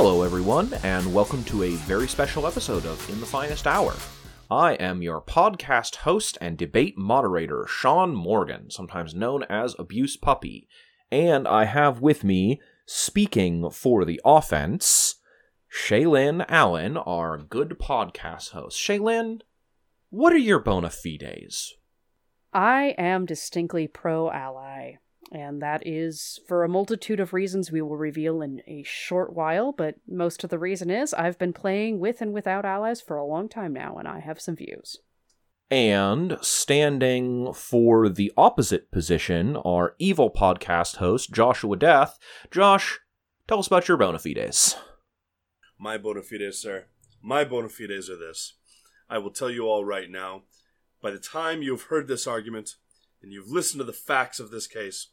Hello, everyone, and welcome to a very special episode of In the Finest Hour. I am your podcast host and debate moderator, Sean Morgan, sometimes known as Abuse Puppy, and I have with me, speaking for the offense, Shaylin Allen, our good podcast host. Shaylin, what are your bona fides? I am distinctly pro ally, and that is for a multitude of reasons we will reveal in a short while, but most of the reason is I've been playing with and without allies for a long time now, and I have some views. And standing for the opposite position, our evil podcast host, Joshua Death. Josh, tell us about your bona fides. My bona fides, sir. My bona fides are this. I will tell you all right now. By the time you have heard this argument and you've listened to the facts of this case,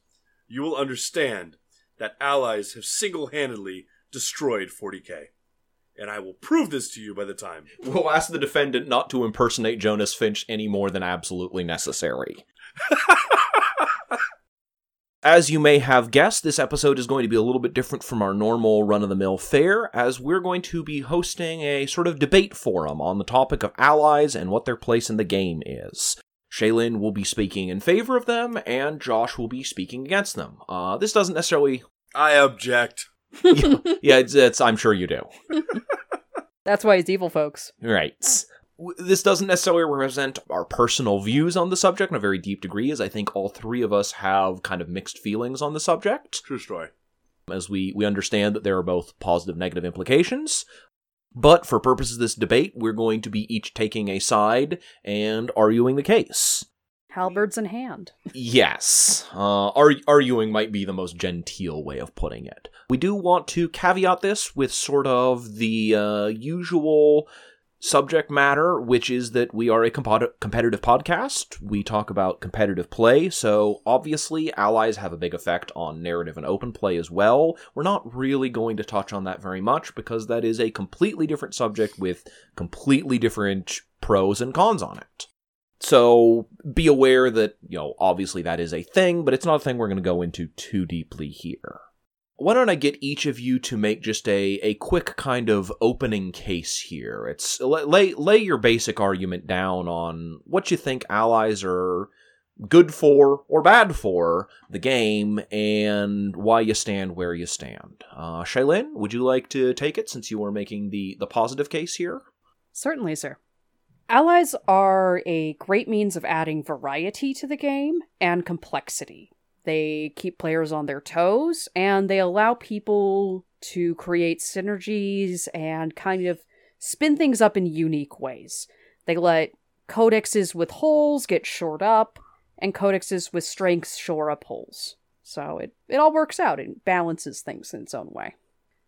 you will understand that allies have single handedly destroyed 40k. And I will prove this to you by the time. We'll ask the defendant not to impersonate Jonas Finch any more than absolutely necessary. As you may have guessed, this episode is going to be a little bit different from our normal run of the mill fare, as we're going to be hosting a sort of debate forum on the topic of allies and what their place in the game is. Shaylin will be speaking in favor of them, and Josh will be speaking against them. Uh, this doesn't necessarily. I object. yeah, it's, it's, I'm sure you do. That's why it's evil, folks. Right. This doesn't necessarily represent our personal views on the subject in a very deep degree, as I think all three of us have kind of mixed feelings on the subject, True story. as we, we understand that there are both positive negative implications. But for purposes of this debate, we're going to be each taking a side and arguing the case. Halberds in hand. Yes, uh, ar- arguing might be the most genteel way of putting it. We do want to caveat this with sort of the uh, usual subject matter, which is that we are a compo- competitive podcast. We talk about competitive play, so obviously allies have a big effect on narrative and open play as well. We're not really going to touch on that very much because that is a completely different subject with completely different pros and cons on it. So be aware that, you know, obviously that is a thing, but it's not a thing we're going to go into too deeply here. Why don't I get each of you to make just a, a quick kind of opening case here? It's lay lay your basic argument down on what you think allies are good for or bad for the game and why you stand where you stand. Uh, Shaylin, would you like to take it since you are making the, the positive case here? Certainly, sir. Allies are a great means of adding variety to the game and complexity. They keep players on their toes and they allow people to create synergies and kind of spin things up in unique ways. They let codexes with holes get shored up and codexes with strengths shore up holes. So it, it all works out and balances things in its own way.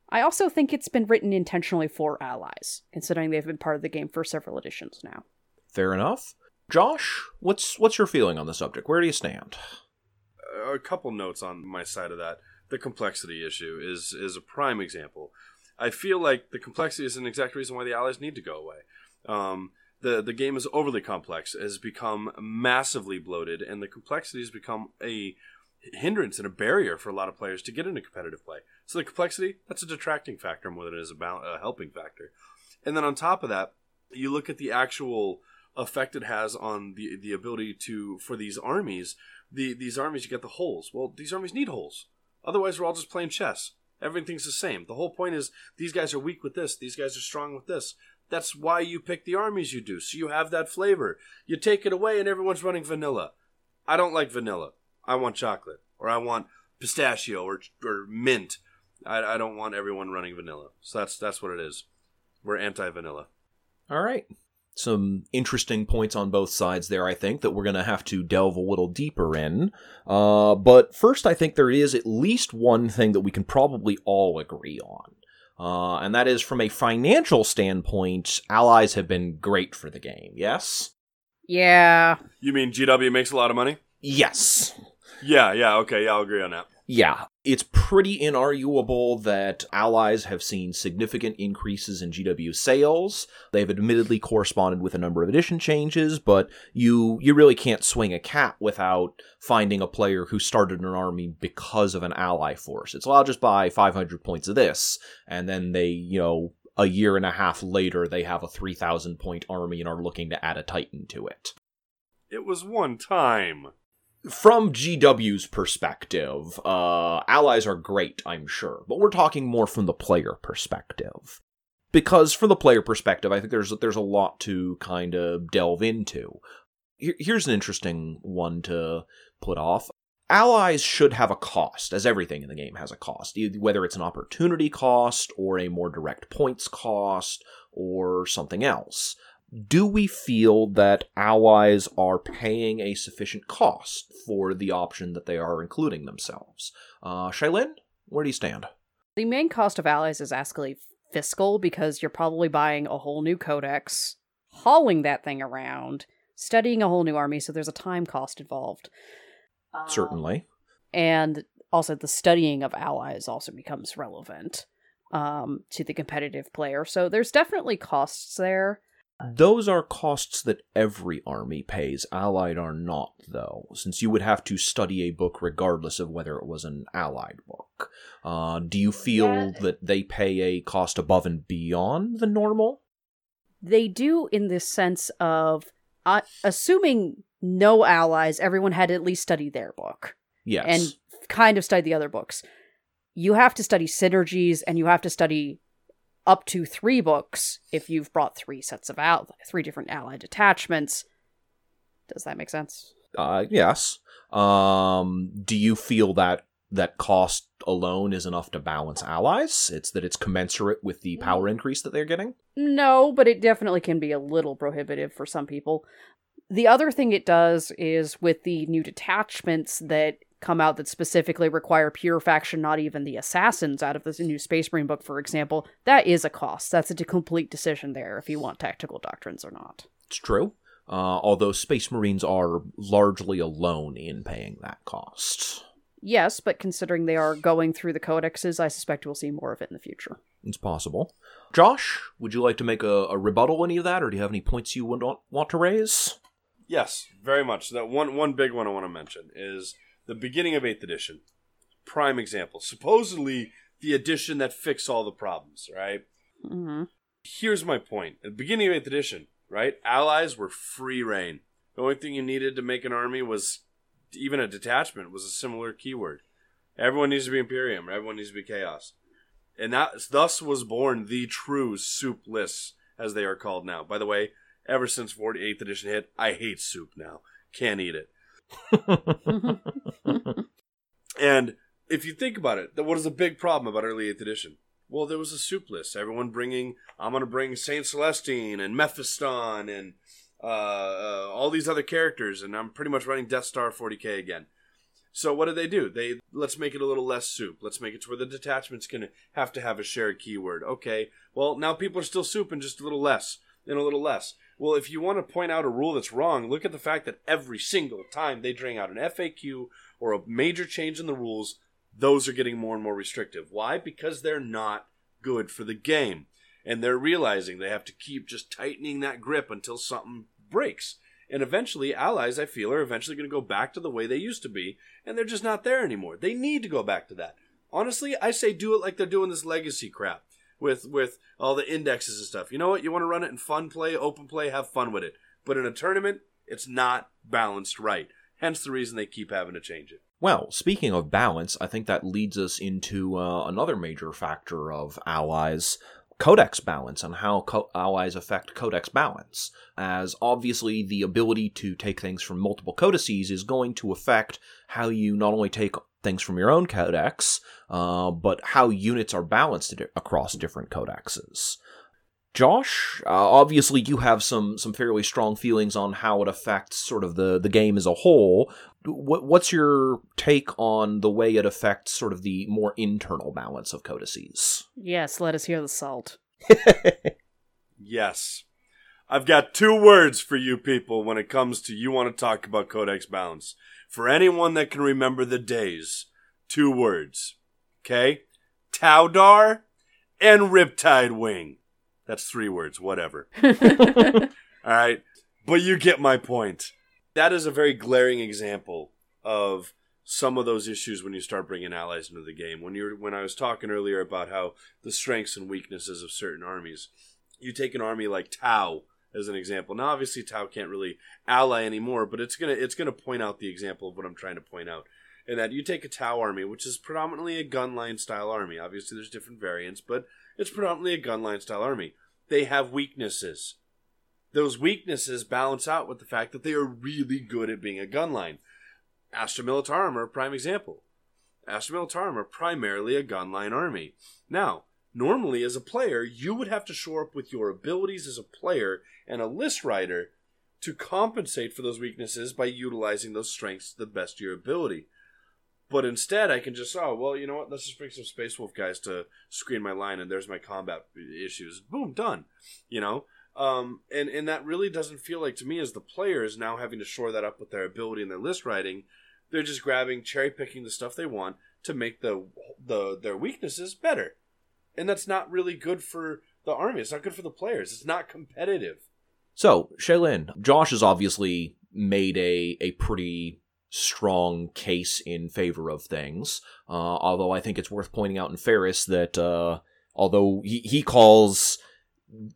I also think it's been written intentionally for allies, considering they've been part of the game for several editions now. Fair enough. Josh, what's what's your feeling on the subject? Where do you stand? A couple notes on my side of that. The complexity issue is is a prime example. I feel like the complexity is an exact reason why the allies need to go away. Um, the the game is overly complex, has become massively bloated, and the complexity has become a hindrance and a barrier for a lot of players to get into competitive play. So the complexity that's a detracting factor more than it is a, bal- a helping factor. And then on top of that, you look at the actual effect it has on the the ability to for these armies the these armies you get the holes. Well, these armies need holes. Otherwise, we're all just playing chess. Everything's the same. The whole point is these guys are weak with this. These guys are strong with this. That's why you pick the armies you do. So you have that flavor. You take it away, and everyone's running vanilla. I don't like vanilla. I want chocolate, or I want pistachio, or or mint. I, I don't want everyone running vanilla. So that's that's what it is. We're anti-vanilla. All right. Some interesting points on both sides there, I think, that we're going to have to delve a little deeper in. Uh, but first, I think there is at least one thing that we can probably all agree on. Uh, and that is from a financial standpoint, allies have been great for the game, yes? Yeah. You mean GW makes a lot of money? Yes. Yeah, yeah, okay, yeah, I'll agree on that. Yeah, it's pretty inarguable that allies have seen significant increases in GW sales. They've admittedly corresponded with a number of edition changes, but you you really can't swing a cat without finding a player who started an army because of an ally force. It's well, I'll just buy 500 points of this, and then they, you know, a year and a half later, they have a 3,000 point army and are looking to add a Titan to it. It was one time from GW's perspective, uh, allies are great, I'm sure, but we're talking more from the player perspective. Because from the player perspective, I think there's there's a lot to kind of delve into. Here's an interesting one to put off. Allies should have a cost, as everything in the game has a cost, whether it's an opportunity cost or a more direct points cost or something else do we feel that allies are paying a sufficient cost for the option that they are including themselves? Uh, Shaylin, where do you stand? The main cost of allies is actually fiscal because you're probably buying a whole new codex, hauling that thing around, studying a whole new army, so there's a time cost involved. Certainly. And also, the studying of allies also becomes relevant um, to the competitive player. So there's definitely costs there. Those are costs that every army pays. Allied are not, though, since you would have to study a book regardless of whether it was an allied book. Uh, do you feel yeah. that they pay a cost above and beyond the normal? They do, in the sense of uh, assuming no allies, everyone had to at least study their book. Yes. And kind of study the other books. You have to study synergies and you have to study up to three books if you've brought three sets of out three different allied attachments. Does that make sense? Uh, yes. Um, do you feel that that cost alone is enough to balance allies? It's that it's commensurate with the power increase that they're getting? No, but it definitely can be a little prohibitive for some people. The other thing it does is with the new detachments that come out that specifically require pure faction, not even the assassins out of this new Space Marine book, for example, that is a cost. That's a complete decision there if you want tactical doctrines or not. It's true. Uh, although Space Marines are largely alone in paying that cost. Yes, but considering they are going through the codexes, I suspect we'll see more of it in the future. It's possible. Josh, would you like to make a, a rebuttal any of that, or do you have any points you would want, want to raise? Yes, very much. That one one big one I want to mention is the beginning of 8th edition. Prime example. Supposedly the edition that fixed all the problems, right? Mm-hmm. Here's my point. At the beginning of 8th edition, right? Allies were free reign. The only thing you needed to make an army was even a detachment was a similar keyword. Everyone needs to be Imperium. Everyone needs to be Chaos. And that thus was born the true soup lists, as they are called now. By the way, ever since 48th edition hit, I hate soup now. Can't eat it. and if you think about it, what is the big problem about early 8th edition? Well, there was a soup list. Everyone bringing, I'm going to bring Saint Celestine and Mephiston and uh, uh, all these other characters, and I'm pretty much running Death Star 40k again. So what did they do? They let's make it a little less soup. Let's make it to where the detachment's gonna have to have a shared keyword. Okay. Well, now people are still souping just a little less and a little less. Well, if you want to point out a rule that's wrong, look at the fact that every single time they bring out an FAQ or a major change in the rules, those are getting more and more restrictive. Why? Because they're not good for the game. And they're realizing they have to keep just tightening that grip until something breaks. And eventually, allies, I feel, are eventually going to go back to the way they used to be, and they're just not there anymore. They need to go back to that. Honestly, I say do it like they're doing this legacy crap with with all the indexes and stuff. You know what? You want to run it in fun play, open play, have fun with it. But in a tournament, it's not balanced right. Hence the reason they keep having to change it. Well, speaking of balance, I think that leads us into uh, another major factor of allies codex balance and how co- allies affect codex balance. As obviously, the ability to take things from multiple codices is going to affect how you not only take things from your own codex, uh, but how units are balanced across different codexes. Josh, uh, obviously you have some some fairly strong feelings on how it affects sort of the the game as a whole. What, what's your take on the way it affects sort of the more internal balance of codices? Yes, let us hear the salt. yes. I've got two words for you people when it comes to you want to talk about codex balance. For anyone that can remember the days two words. Okay? Taudar and Riptide Wing. That's three words, whatever. All right. But you get my point. That is a very glaring example of some of those issues when you start bringing allies into the game. When you're when I was talking earlier about how the strengths and weaknesses of certain armies, you take an army like Tau as an example. Now, obviously, Tau can't really ally anymore, but it's gonna it's gonna point out the example of what I'm trying to point out. And that you take a Tau army, which is predominantly a gunline style army. Obviously, there's different variants, but it's predominantly a gunline style army. They have weaknesses. Those weaknesses balance out with the fact that they are really good at being a gunline. Astra Militarum are a prime example. Astra Militarum are primarily a gunline army. Now, normally as a player, you would have to shore up with your abilities as a player and a list writer to compensate for those weaknesses by utilizing those strengths to the best of your ability. But instead, I can just, oh, well, you know what? Let's just bring some Space Wolf guys to screen my line, and there's my combat issues. Boom, done. You know? Um, and, and that really doesn't feel like, to me, as the players now having to shore that up with their ability and their list writing, they're just grabbing, cherry picking the stuff they want to make the, the their weaknesses better. And that's not really good for the army. It's not good for the players. It's not competitive. So, Shaylin, Josh has obviously made a, a pretty strong case in favor of things. Uh, although I think it's worth pointing out in Ferris that uh, although he, he calls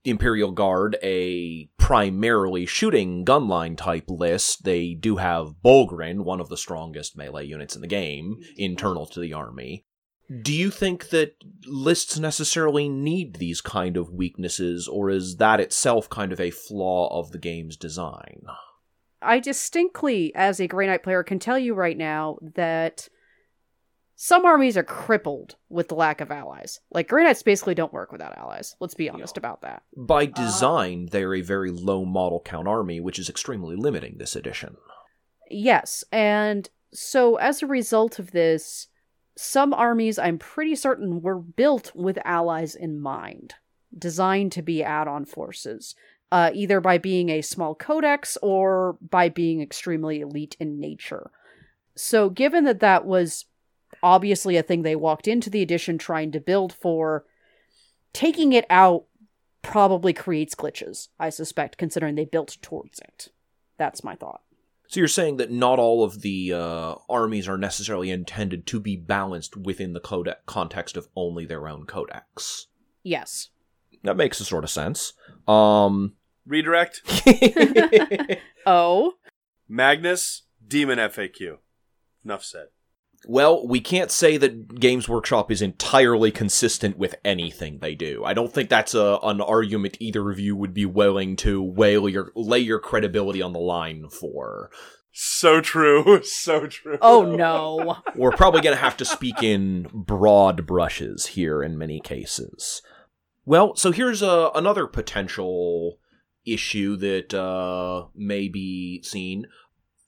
Imperial Guard a primarily shooting gunline type list, they do have Bullgryn, one of the strongest melee units in the game, internal to the army. Do you think that lists necessarily need these kind of weaknesses, or is that itself kind of a flaw of the game's design? I distinctly, as a Grey Knight player, can tell you right now that some armies are crippled with the lack of allies. Like Grey Knights basically don't work without allies. Let's be honest about that. By uh, design, they're a very low model count army, which is extremely limiting this edition. Yes, and so as a result of this, some armies I'm pretty certain were built with allies in mind, designed to be add on forces uh, either by being a small codex or by being extremely elite in nature. So, given that that was obviously a thing they walked into the edition trying to build for, taking it out probably creates glitches, I suspect, considering they built towards it. That's my thought. So you're saying that not all of the uh, armies are necessarily intended to be balanced within the codex context of only their own codex. Yes. That makes a sort of sense. Um, Redirect. oh. Magnus, Demon FAQ. Enough said. Well, we can't say that Games Workshop is entirely consistent with anything they do. I don't think that's a, an argument either of you would be willing to wail your, lay your credibility on the line for. So true. So true. Oh no. We're probably going to have to speak in broad brushes here in many cases. Well, so here's a, another potential issue that uh, may be seen.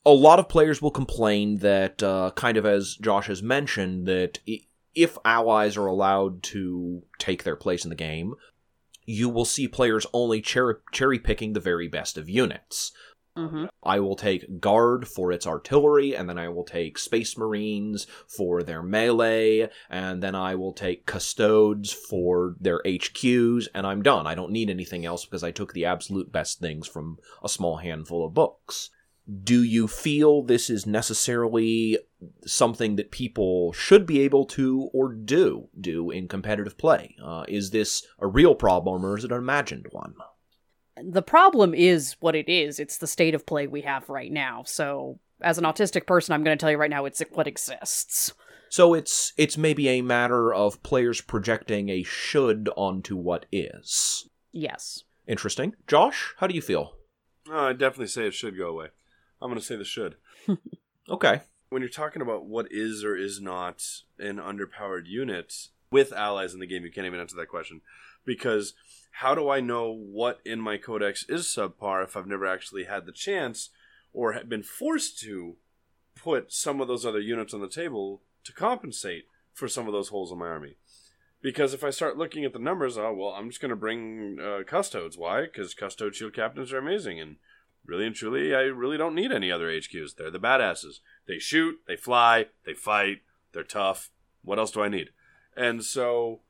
A lot of players will complain that, uh, kind of as Josh has mentioned, that if allies are allowed to take their place in the game, you will see players only cherry, cherry picking the very best of units. Mm-hmm. I will take Guard for its artillery, and then I will take Space Marines for their melee, and then I will take Custodes for their HQs, and I'm done. I don't need anything else because I took the absolute best things from a small handful of books. Do you feel this is necessarily something that people should be able to or do do in competitive play? Uh, is this a real problem or is it an imagined one? the problem is what it is. It's the state of play we have right now. So, as an autistic person, I'm going to tell you right now, it's what exists. So it's it's maybe a matter of players projecting a should onto what is. Yes. Interesting. Josh, how do you feel? Oh, I definitely say it should go away. I'm going to say the should. okay. When you're talking about what is or is not an underpowered unit with allies in the game, you can't even answer that question because how do I know what in my codex is subpar if I've never actually had the chance or been forced to put some of those other units on the table to compensate for some of those holes in my army? Because if I start looking at the numbers, oh, well, I'm just going to bring uh, Custodes. Why? Because Custode Shield Captains are amazing. And really and truly, I really don't need any other HQs. They're the badasses. They shoot, they fly, they fight, They're tough. What else do I need? And so,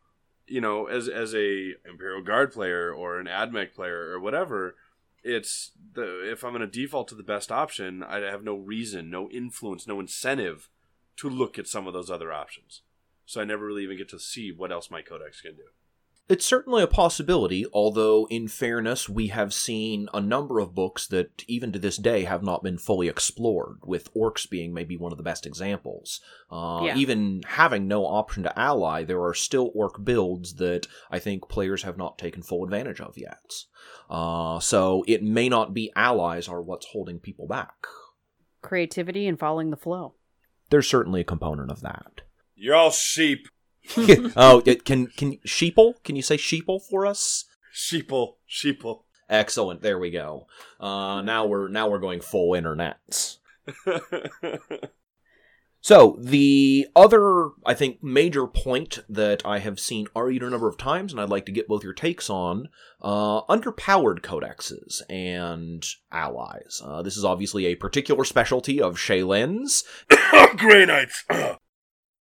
you know, as as a Imperial Guard player or an AdMech player or whatever, it's the if I'm going to default to the best option, I have no reason, no influence, no incentive to look at some of those other options. So I never really even get to see what else my codex can do. It's certainly a possibility, although, in fairness, we have seen a number of books that, even to this day, have not been fully explored, with Orks being maybe one of the best examples. Uh, Yeah. Even having no option to ally, there are still Ork builds that I think players have not taken full advantage of yet. Uh, so it may not be allies are what's holding people back. Creativity and following the flow. There's certainly a component of that. You're all sheep. oh, it, can can sheeple? Can you say sheeple for us? Sheeple. Sheeple. Excellent. There we go. Uh, now we're now we're going full internet. So the other, I think, major point that I have seen argued a number of times, and I'd like to get both your takes on, uh, underpowered codexes and allies. Uh, this is obviously a particular specialty of Shaylin's. Grey Knights.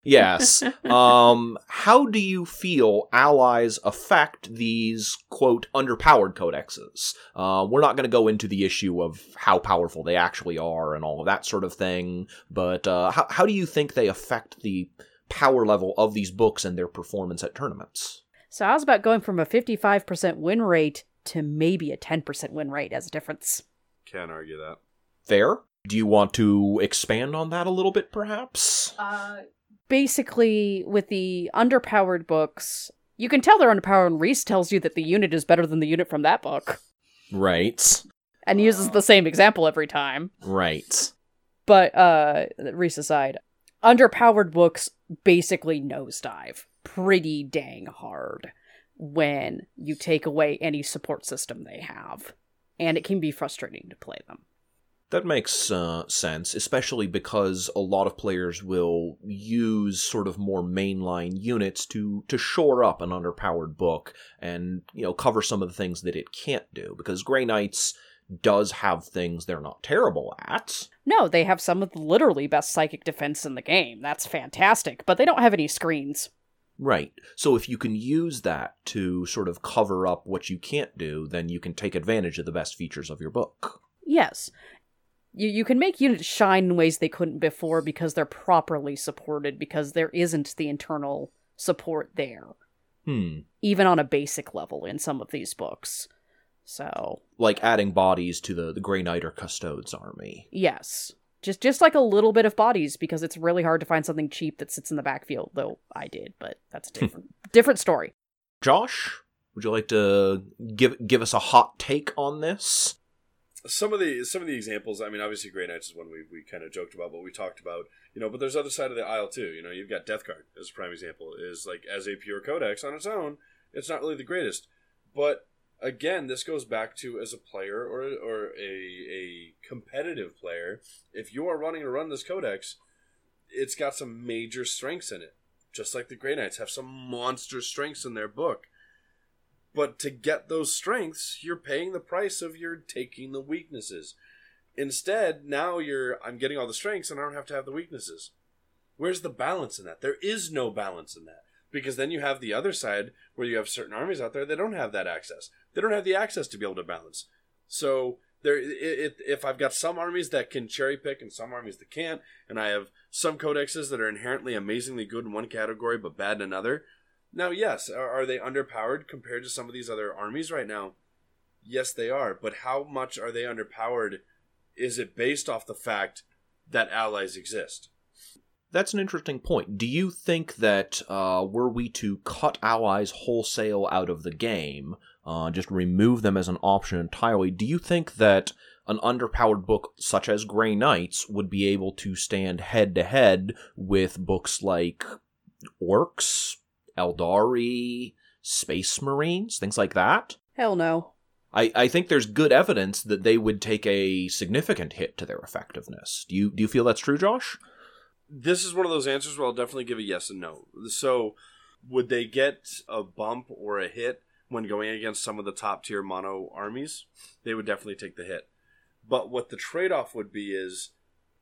Yes. um, how do you feel allies affect these, quote, underpowered codexes? Uh, we're not going to go into the issue of how powerful they actually are and all of that sort of thing, but uh, how, how do you think they affect the power level of these books and their performance at tournaments? So I was about going from a 55% win rate to maybe a 10% win rate as a difference. Can't argue that. Fair? Do you want to expand on that a little bit, perhaps? Uh, basically, with the underpowered books, you can tell they're underpowered when Reese tells you that the unit is better than the unit from that book, Right. and uses the same example every time. Right. But uh, Reese aside, underpowered books basically nosedive pretty dang hard when you take away any support system they have, and it can be frustrating to play them. That makes uh, sense, especially because a lot of players will use sort of more mainline units to to shore up an underpowered book and you know cover some of the things that it can't do. Because Grey Knights does have things they're not terrible at. No, they have some of the literally best psychic defense in the game. That's fantastic, but they don't have any screens. Right. So if you can use that to sort of cover up what you can't do, then you can take advantage of the best features of your book. Yes. You you can make units shine in ways they couldn't before because they're properly supported because there isn't the internal support there, Hmm. even on a basic level in some of these books. So, Like adding bodies to the, the Grey Knight or Custodes army. yes. Just just like a little bit of bodies because it's really hard to find something cheap that sits in the backfield, though I did, but that's a different different story. Josh, would you like to give give us a hot take on this? Some of the some of the examples. I mean, obviously, Grey Knights is one we, we kind of joked about, but we talked about. You know, but there's other side of the aisle too. You know, you've got Death Guard as a prime example. Is like as a pure codex on its own, it's not really the greatest. But again, this goes back to as a player or or a a competitive player. If you are running to run this codex, it's got some major strengths in it. Just like the Grey Knights have some monster strengths in their book. But to get those strengths, you're paying the price of your taking the weaknesses. Instead, now you're I'm getting all the strengths and I don't have to have the weaknesses. Where's the balance in that? There is no balance in that. Because then you have the other side where you have certain armies out there that don't have that access. They don't have the access to be able to balance. So there, it, if I've got some armies that can cherry pick and some armies that can't, and I have some codexes that are inherently amazingly good in one category but bad in another, now, yes, are, they underpowered compared to some of these other armies right now? Yes, they are. But how much are they underpowered? Is it based off the fact that allies exist? That's an interesting point. Do you think that uh, were we to cut allies wholesale out of the game, uh, just remove them as an option entirely, do you think that an underpowered book such as Grey Knights would be able to stand head to head with books like Orks, Eldari, Space Marines, things like that? Hell no. I, I think there's good evidence that they would take a significant hit to their effectiveness. Do you do you feel that's true, Josh? This is one of those answers where I'll definitely give a yes and no. So, would they get a bump or a hit when going against some of the top tier mono armies? They would definitely take the hit. But what the trade off would be is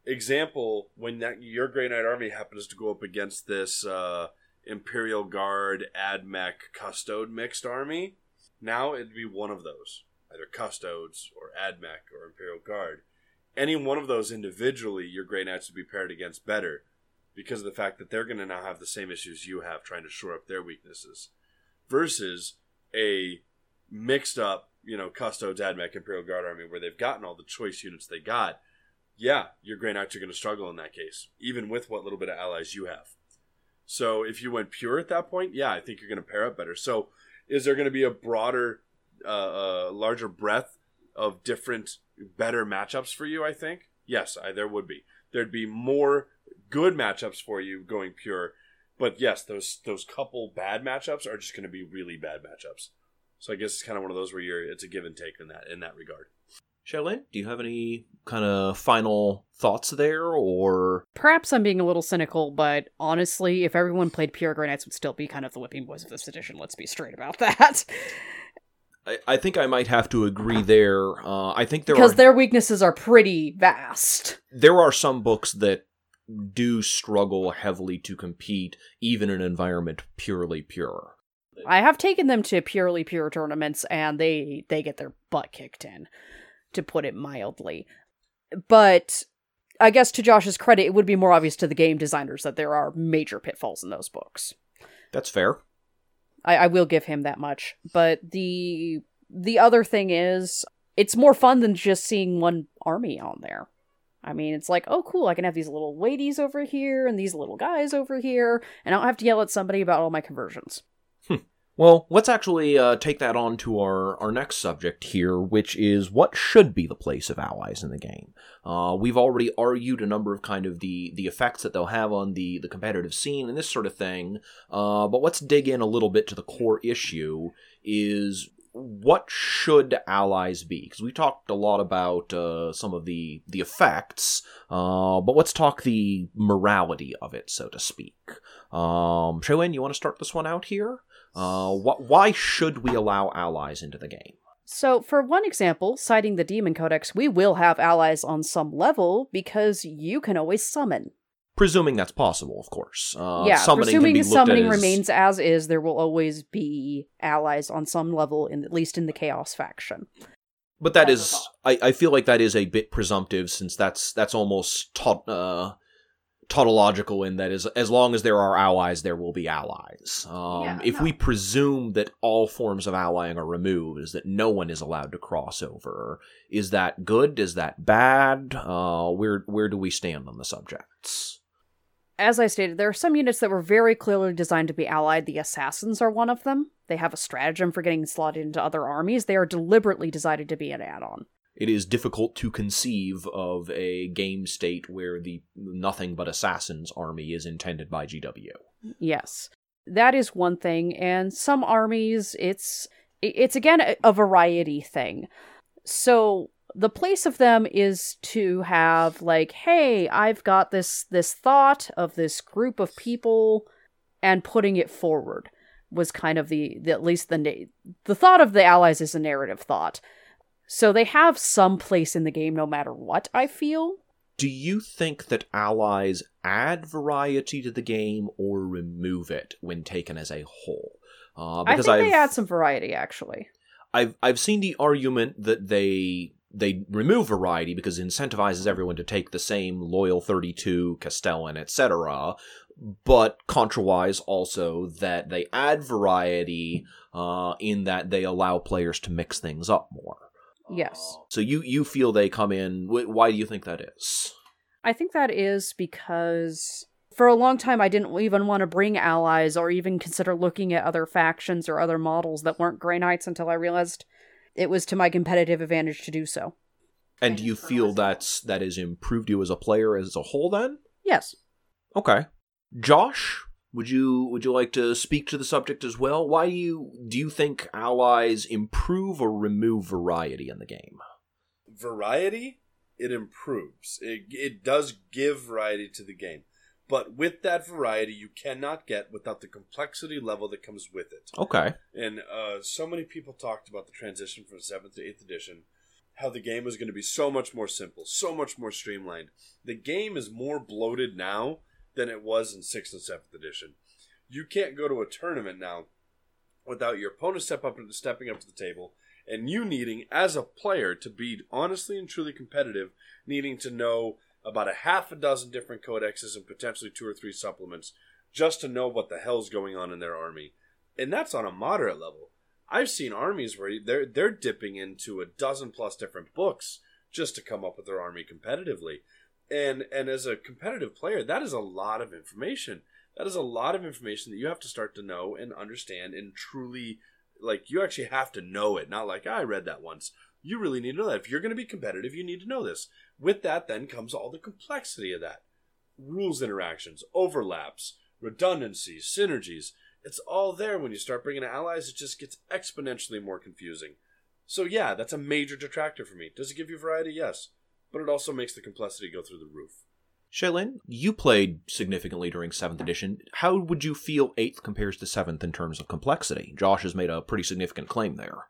example, when that your Grey Knight army happens to go up against this uh, Imperial Guard, AdMech, Custode mixed army, now it'd be one of those, either Custodes or AdMech or Imperial Guard. Any one of those individually, your Grey Knights would be paired against better because of the fact that they're going to now have the same issues you have trying to shore up their weaknesses versus a mixed up, you know, Custodes, AdMech, Imperial Guard army where they've gotten all the choice units they got. Yeah, your Grey Knights are going to struggle in that case, even with what little bit of allies you have. So if you went pure at that point, yeah, I think you're going to pair up better. So is there going to be a broader, uh, uh, larger breadth of different, better matchups for you? I think yes, I, there would be. There'd be more good matchups for you going pure, but yes, those those couple bad matchups are just going to be really bad matchups. So I guess it's kind of one of those where you're it's a give and take in that in that regard. Shaolin, do you have any kind of final thoughts there, or Perhaps I'm being a little cynical, but honestly, if everyone played Pure Knights would still be kind of the whipping boys of this edition. Let's be straight about that. I, I think I might have to agree there. Uh, I think there because are their weaknesses are pretty vast. there are some books that do struggle heavily to compete, even in an environment purely pure. I have taken them to purely pure tournaments and they they get their butt kicked in, to put it mildly. But I guess to Josh's credit, it would be more obvious to the game designers that there are major pitfalls in those books. That's fair. I, I will give him that much. But the the other thing is it's more fun than just seeing one army on there. I mean, it's like, oh, cool, I can have these little ladies over here and these little guys over here, and I don't have to yell at somebody about all my conversions. Well, let's actually uh, take that on to our, our next subject here, which is what should be the place of allies in the game. Uh, we've already argued a number of kind of the, the effects that they'll have on the, the competitive scene and this sort of thing, uh, but let's dig in a little bit to the core issue is what should allies be? Because we talked a lot about uh, some of the the effects, uh, but let's talk the morality of it, so to speak. Um, you want to start this one out here? Uh, wh- why should we allow allies into the game? So, for one example, citing the Daemon Codex, we will have allies on some level because you can always summon. Presuming that's possible, of course. Uh, yeah, summoning can presuming summoning as- remains as is, there will always be allies on some level, in at least in the Chaos faction. But that As is, a I, I feel like that is a bit presumptive, since that's that's almost taut, uh, tautological in that is as long as there are allies, there will be allies. Um, Yeah, if no. we presume that all forms of allying are removed, is that no one is allowed to cross over? Is that good? Is that bad? Uh, where where do we stand on the subjects? As I stated, there are some units that were very clearly designed to be allied. The Assassins are one of them. They have a stratagem for getting slotted into other armies. They are deliberately designed to be an add on. It is difficult to conceive of a game state where the nothing but assassins army is intended by GW. Yes. That is one thing. And some armies, it's it's again a- variety thing. So the place of them is to have like, hey, I've got this this thought of this group of people and putting it forward was kind of the, the at least the na- the thought of the allies is a narrative thought. So they have some place in the game no matter what, I feel. Do you think that allies add variety to the game or remove it when taken as a whole? Uh, I because think I've, they add some variety actually. I've I've seen the argument that they they remove variety because it incentivizes everyone to take the same loyal 32 Castellan etc but contrawise also that they add variety uh, in that they allow players to mix things up more Yes. So you you feel they come in why do you think that is I think that is because for a long time I didn't even want to bring allies or even consider looking at other factions or other models that weren't Grey Knights until I realized it was to my competitive advantage to do so. and do you feel that's that has improved you as a player as a whole then Yes. Okay. Josh, would you would you like to speak to the subject as well? Why do you do you think allies improve or remove variety in the game? variety, it improves. It, it does give variety to the game. But with that variety, you cannot get without the complexity level that comes with it. Okay. And uh, so many people talked about the transition from 7th to 8th edition how the game was going to be so much more simple, so much more streamlined. The game is more bloated now than it was in 6th and 7th edition. You can't go to a tournament now without your opponent step up stepping up to the table and you needing as a player to be honestly and truly competitive, needing to know about a half a dozen different codexes and potentially two or three supplements just to know what the hell's going on in their army. And that's on a moderate level. I've seen armies where they're they're dipping into a dozen plus different books just to come up with their army competitively. And and as a competitive player, that is a lot of information. That is a lot of information that you have to start to know and understand and truly like you actually have to know it, not like ah, I read that once. You really need to know that. If you're going to be competitive, you need to know this. With that then comes all the complexity of that. Rules interactions, overlaps, redundancies, synergies. It's all there when you start bringing allies, it just gets exponentially more confusing. So, yeah, that's a major detractor for me. Does it give you variety? Yes. But it also makes the complexity go through the roof. Shaylin, you played significantly during 7th edition. How would you feel 8th compares to 7th in terms of complexity? Josh has made a pretty significant claim there.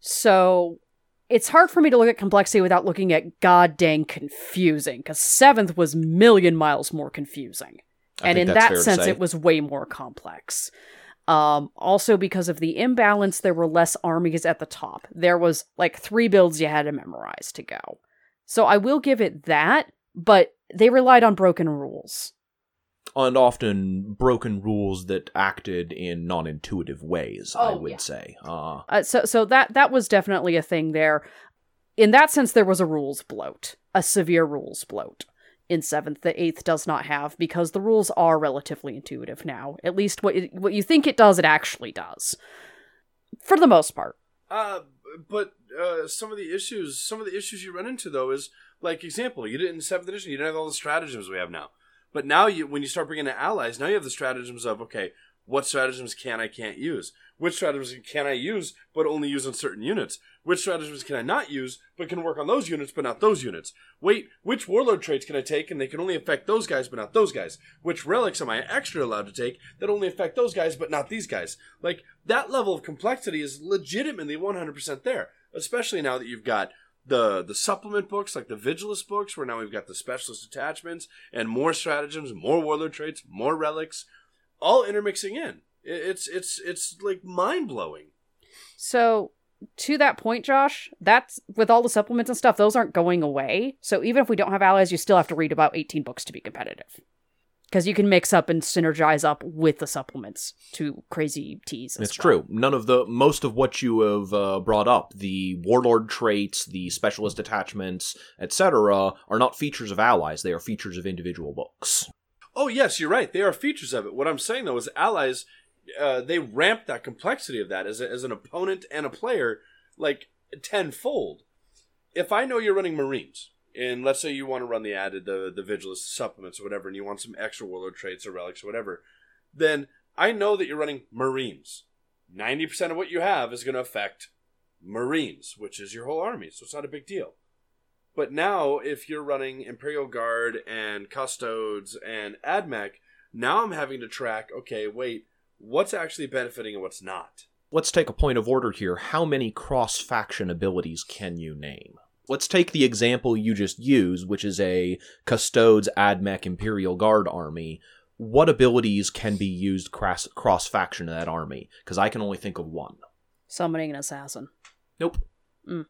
So it's hard for me to look at complexity without looking at god dang confusing, because 7th was million miles more confusing. I and in that sense, it was way more complex. Um, also, because of the imbalance, there were less armies at the top. There was like three builds you had to memorize to go. So I will give it that, but they relied on broken rules. and often broken rules that acted in non-intuitive ways. I Oh, would yeah. say. Uh, Uh, so, so that that was definitely a thing there. In that sense, there was a rules bloat, a severe rules bloat. In seventh, the eighth does not have because the rules are relatively intuitive now. At least what it, what you think it does, it actually does, for the most part. Uh, but uh, some of the issues, some of the issues you run into though is like example, you did in seventh edition, you didn't have all the stratagems we have now. But now you, when you start bringing in allies, now you have the stratagems of okay, what stratagems can I can't use? Which stratagems can I use but only use on certain units? Which stratagems can I not use but can work on those units but not those units? Wait, which warlord traits can I take and they can only affect those guys but not those guys? Which relics am I extra allowed to take that only affect those guys but not these guys? Like that level of complexity is legitimately 100% there, especially now that you've got the the supplement books like the Vigilus books where now we've got the specialist attachments and more stratagems, more warlord traits, more relics, all intermixing in. It's it's it's like mind blowing. So, to that point, Josh, that's with all the supplements and stuff, those aren't going away. So, even if we don't have allies, you still have to read about 18 books to be competitive. Because you can mix up and synergize up with the supplements to crazy teas. it's well. true. None of the most of what you have uh, brought up, the warlord traits, the specialist attachments, etc., are not features of allies. They are features of individual books. Oh yes, you're right. They are features of it. What I'm saying though is allies, uh, they ramp that complexity of that as, a, as an opponent and a player like tenfold. If I know you're running Marines, and let's say you want to run the added the the Vigilus supplements or whatever, and you want some extra warlord traits or relics or whatever, then I know that you're running Marines. Ninety percent of what you have is going to affect Marines, which is your whole army, so it's not a big deal. But now, if you're running Imperial Guard and Custodes and AdMech, now I'm having to track, okay, wait, what's actually benefiting and what's not? Let's take a point of order here. How many cross faction abilities can you name? Let's take the example you just used, which is a Custodes AdMech Imperial Guard army. What abilities can be used cross cross faction in that army? Because I can only think of one. Summoning an assassin. Nope. Mm.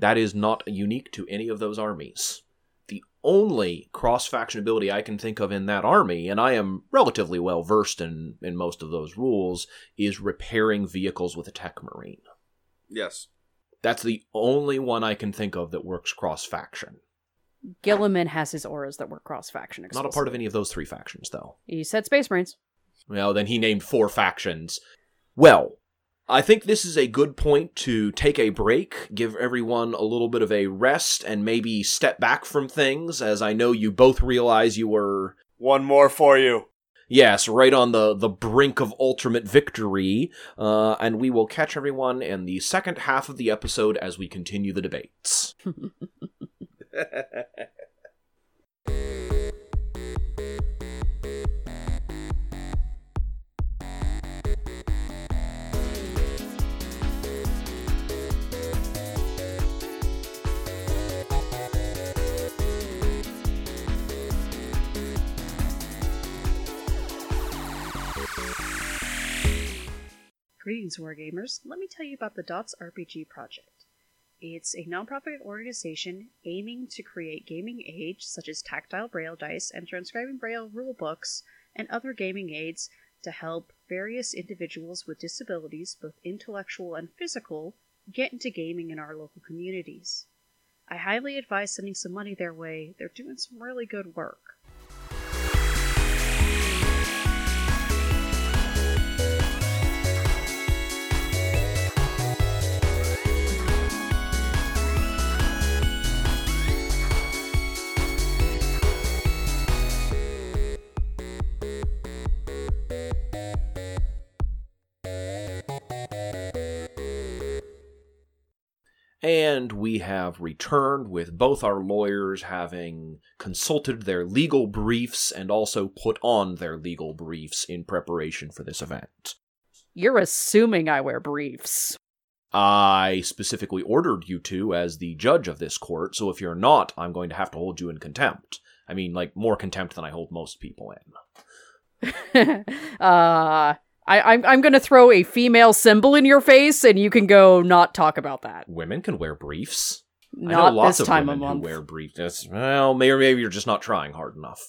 That is not unique to any of those armies. The only cross faction ability I can think of in that army, and I am relatively well versed in, in most of those rules, is repairing vehicles with a tech marine. Yes. That's the only one I can think of that works cross faction. Guilliman has his auras that work cross faction. Not a part of any of those three factions, though. He said Space Marines. Well, then he named four factions. Well, I think this is a good point to take a break, give everyone a little bit of a rest, and maybe step back from things, as I know you both realize you were, One more for you. yes, right on the, the brink of ultimate victory, uh, and we will catch everyone in the second half of the episode as we continue the debates. Greetings, Wargamers. Let me tell you about the Dots RPG project. It's a nonprofit organization aiming to create gaming aids such as tactile braille dice and transcribing braille rule books and other gaming aids to help various individuals with disabilities, both intellectual and physical, get into gaming in our local communities. I highly advise sending some money their way. They're doing some really good work. And we have returned with both our lawyers having consulted their legal briefs and also put on their legal briefs in preparation for this event. You're assuming I wear briefs. I specifically ordered you to as the judge of this court, so if you're not, I'm going to have to hold you in contempt. I mean, like, more contempt than I hold most people in. uh I, I'm I'm gonna throw a female symbol in your face, and you can go not talk about that. Women can wear briefs. I Not know lots this of time of women who month. wear briefs. That's- well, maybe maybe you're just not trying hard enough.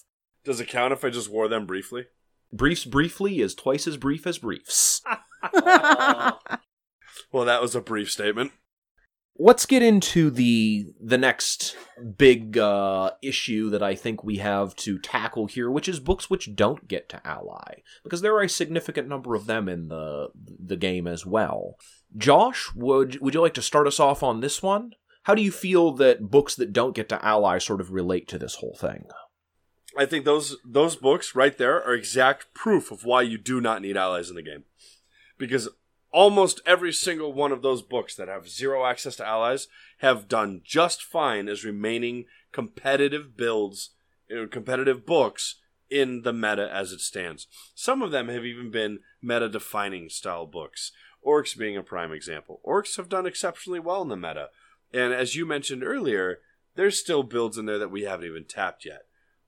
Does it count if I just wore them briefly? Briefs briefly is twice as brief as briefs. Well, that was a brief statement. Let's get into the the next big uh, issue that I think we have to tackle here, which is books which don't get to ally, because there are a significant number of them in the the game as well. Josh, would would you like to start us off on this one? How do you feel that books that don't get to ally sort of relate to this whole thing? I think those those books right there are exact proof of why you do not need allies in the game, because almost every single one of those books that have zero access to allies have done just fine as remaining competitive builds, you know, competitive books in the meta as it stands. Some of them have even been meta defining style books. Orks being a prime example. Orks have done exceptionally well in the meta. And as you mentioned earlier, there's still builds in there that we haven't even tapped yet.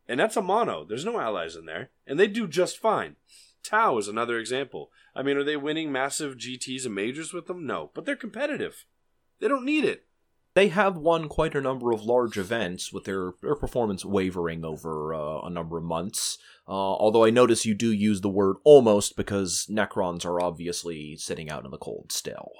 And that's a mono. There's no allies in there. And they do just fine. Tau is another example. I mean, are they winning massive GTs and majors with them? No. But they're competitive. They don't need it. They have won quite a number of large events with their, their performance wavering over uh, a number of months. Uh, although I notice you do use the word almost because Necrons are obviously sitting out in the cold still.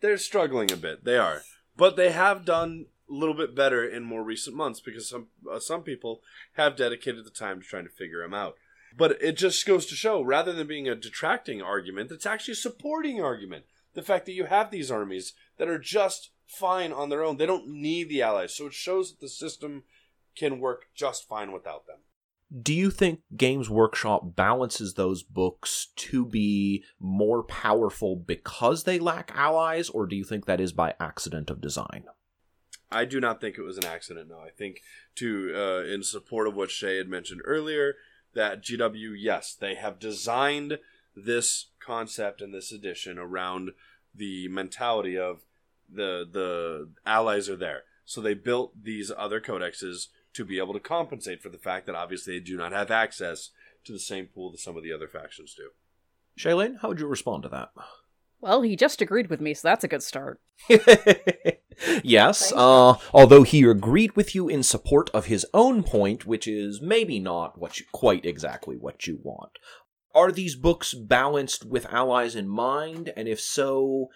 They're struggling a bit. They are. But they have done a little bit better in more recent months because some uh, some people have dedicated the time to trying to figure them out. But it just goes to show, rather than being a detracting argument, it's actually a supporting argument. The fact that you have these armies that are just fine on their own, they don't need the allies. So it shows that the system can work just fine without them. Do you think Games Workshop balances those books to be more powerful because they lack allies, or do you think that is by accident of design? I do not think it was an accident. No, I think to uh, in support of what Shay had mentioned earlier, that GW, yes, they have designed this concept and this edition around the mentality of the the allies are there. So they built these other codexes to be able to compensate for the fact that obviously they do not have access to the same pool that some of the other factions do. Shaylin, how would you respond to that? Well, he just agreed with me, so that's a good start. yes, uh, although he agreed with you in support of his own point, which is maybe not what you, quite exactly what you want. Are these books balanced with allies in mind? And if so,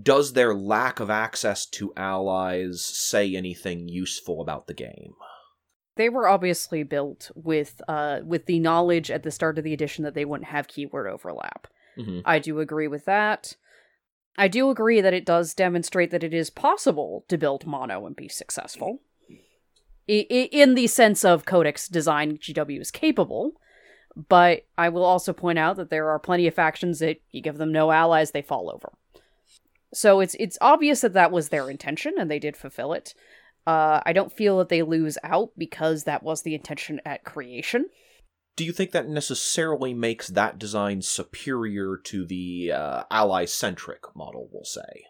does their lack of access to allies say anything useful about the game? They were obviously built with uh with the knowledge at the start of the edition that they wouldn't have keyword overlap. Mhm. I do agree with that. I do agree that it does demonstrate that it is possible to build mono and be successful. I- in the sense of codex design, GW is capable, but I will also point out that there are plenty of factions that you give them no allies, they fall over. So it's it's obvious that that was their intention, and they did fulfill it. Uh, I don't feel that they lose out because that was the intention at creation. Do you think that necessarily makes that design superior to the uh, ally centric model, we'll say?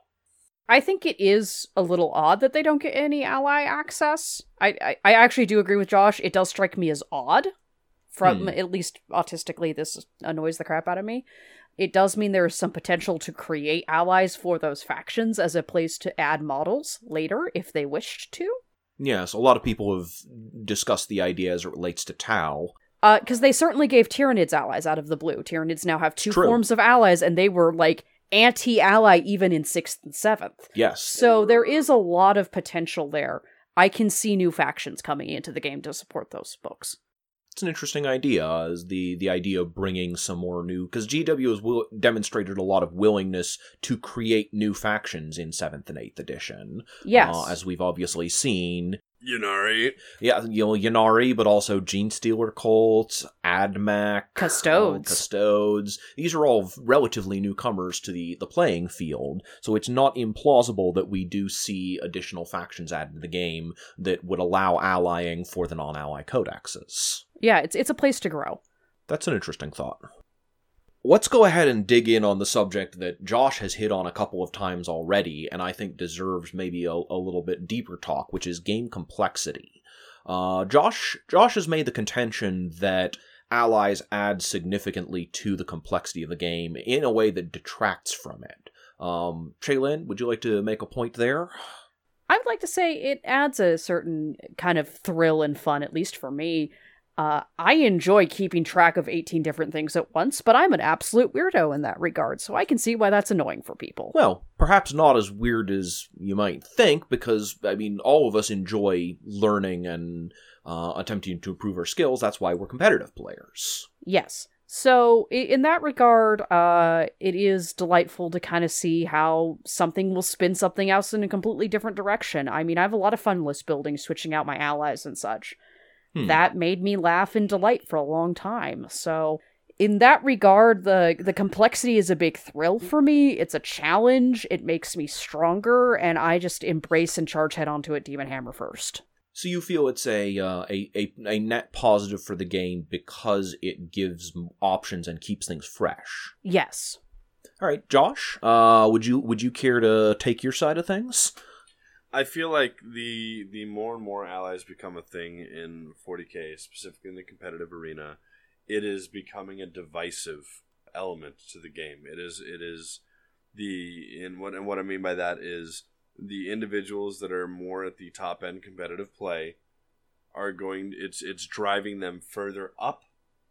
I think it is a little odd that they don't get any ally access. I I, I actually do agree with Josh. It does strike me as odd. From Hmm. at least autistically, this annoys the crap out of me. it does mean there is some potential to create allies for those factions as a place to add models later if they wished to. Yes, a lot of people have discussed the idea as it relates to Tau. Because uh, they certainly gave Tyranids allies out of the blue. Tyranids now have two True. forms of allies, and they were like anti ally even in 6th and 7th. Yes. So there is a lot of potential there. I can see new factions coming into the game to support those books. It's an interesting idea, is the the idea of bringing some more new because GW has will, demonstrated a lot of willingness to create new factions in seventh and eighth edition. Yes, uh, as we've obviously seen. Ynnari. Yeah, you know, Ynnari, but also Genestealer cults, AdMech, Custodes. uh, Custodes. These are all relatively newcomers to the, the playing field, so it's not implausible that we do see additional factions added to the game that would allow allying for the non-ally codexes. Yeah, it's it's a place to grow. That's an interesting thought. Let's go ahead and dig in on the subject that Josh has hit on a couple of times already, and I think deserves maybe a, a little bit deeper talk, which is game complexity. Uh, Josh Josh has made the contention that allies add significantly to the complexity of the game in a way that detracts from it. Um, Shaylin, would you like to make a point there? I would like to say it adds a certain kind of thrill and fun, at least for me. Uh, I enjoy keeping track of 18 different things at once, but I'm an absolute weirdo in that regard, so I can see why that's annoying for people. Well, perhaps not as weird as you might think, because, I mean, all of us enjoy learning and uh, attempting to improve our skills. That's why we're competitive players. Yes. So, in that regard, uh, it is delightful to kind of see how something will spin something else in a completely different direction. I mean, I have a lot of fun list building, switching out my allies and such. Hmm. That made me laugh and delight for a long time. So, in that regard, the the complexity is a big thrill for me. It's a challenge. It makes me stronger, and I just embrace and charge head onto it, Daemon Hammer first. So you feel it's a, uh, a a a net positive for the game because it gives options and keeps things fresh. Yes. All right, Josh. Uh, would you would you care to take your side of things? I feel like the the more and more allies become a thing in 40k, specifically in the competitive arena, it is becoming a divisive element to the game. It is it is the and what and what I mean by that is the individuals that are more at the top end competitive play are going it's it's driving them further up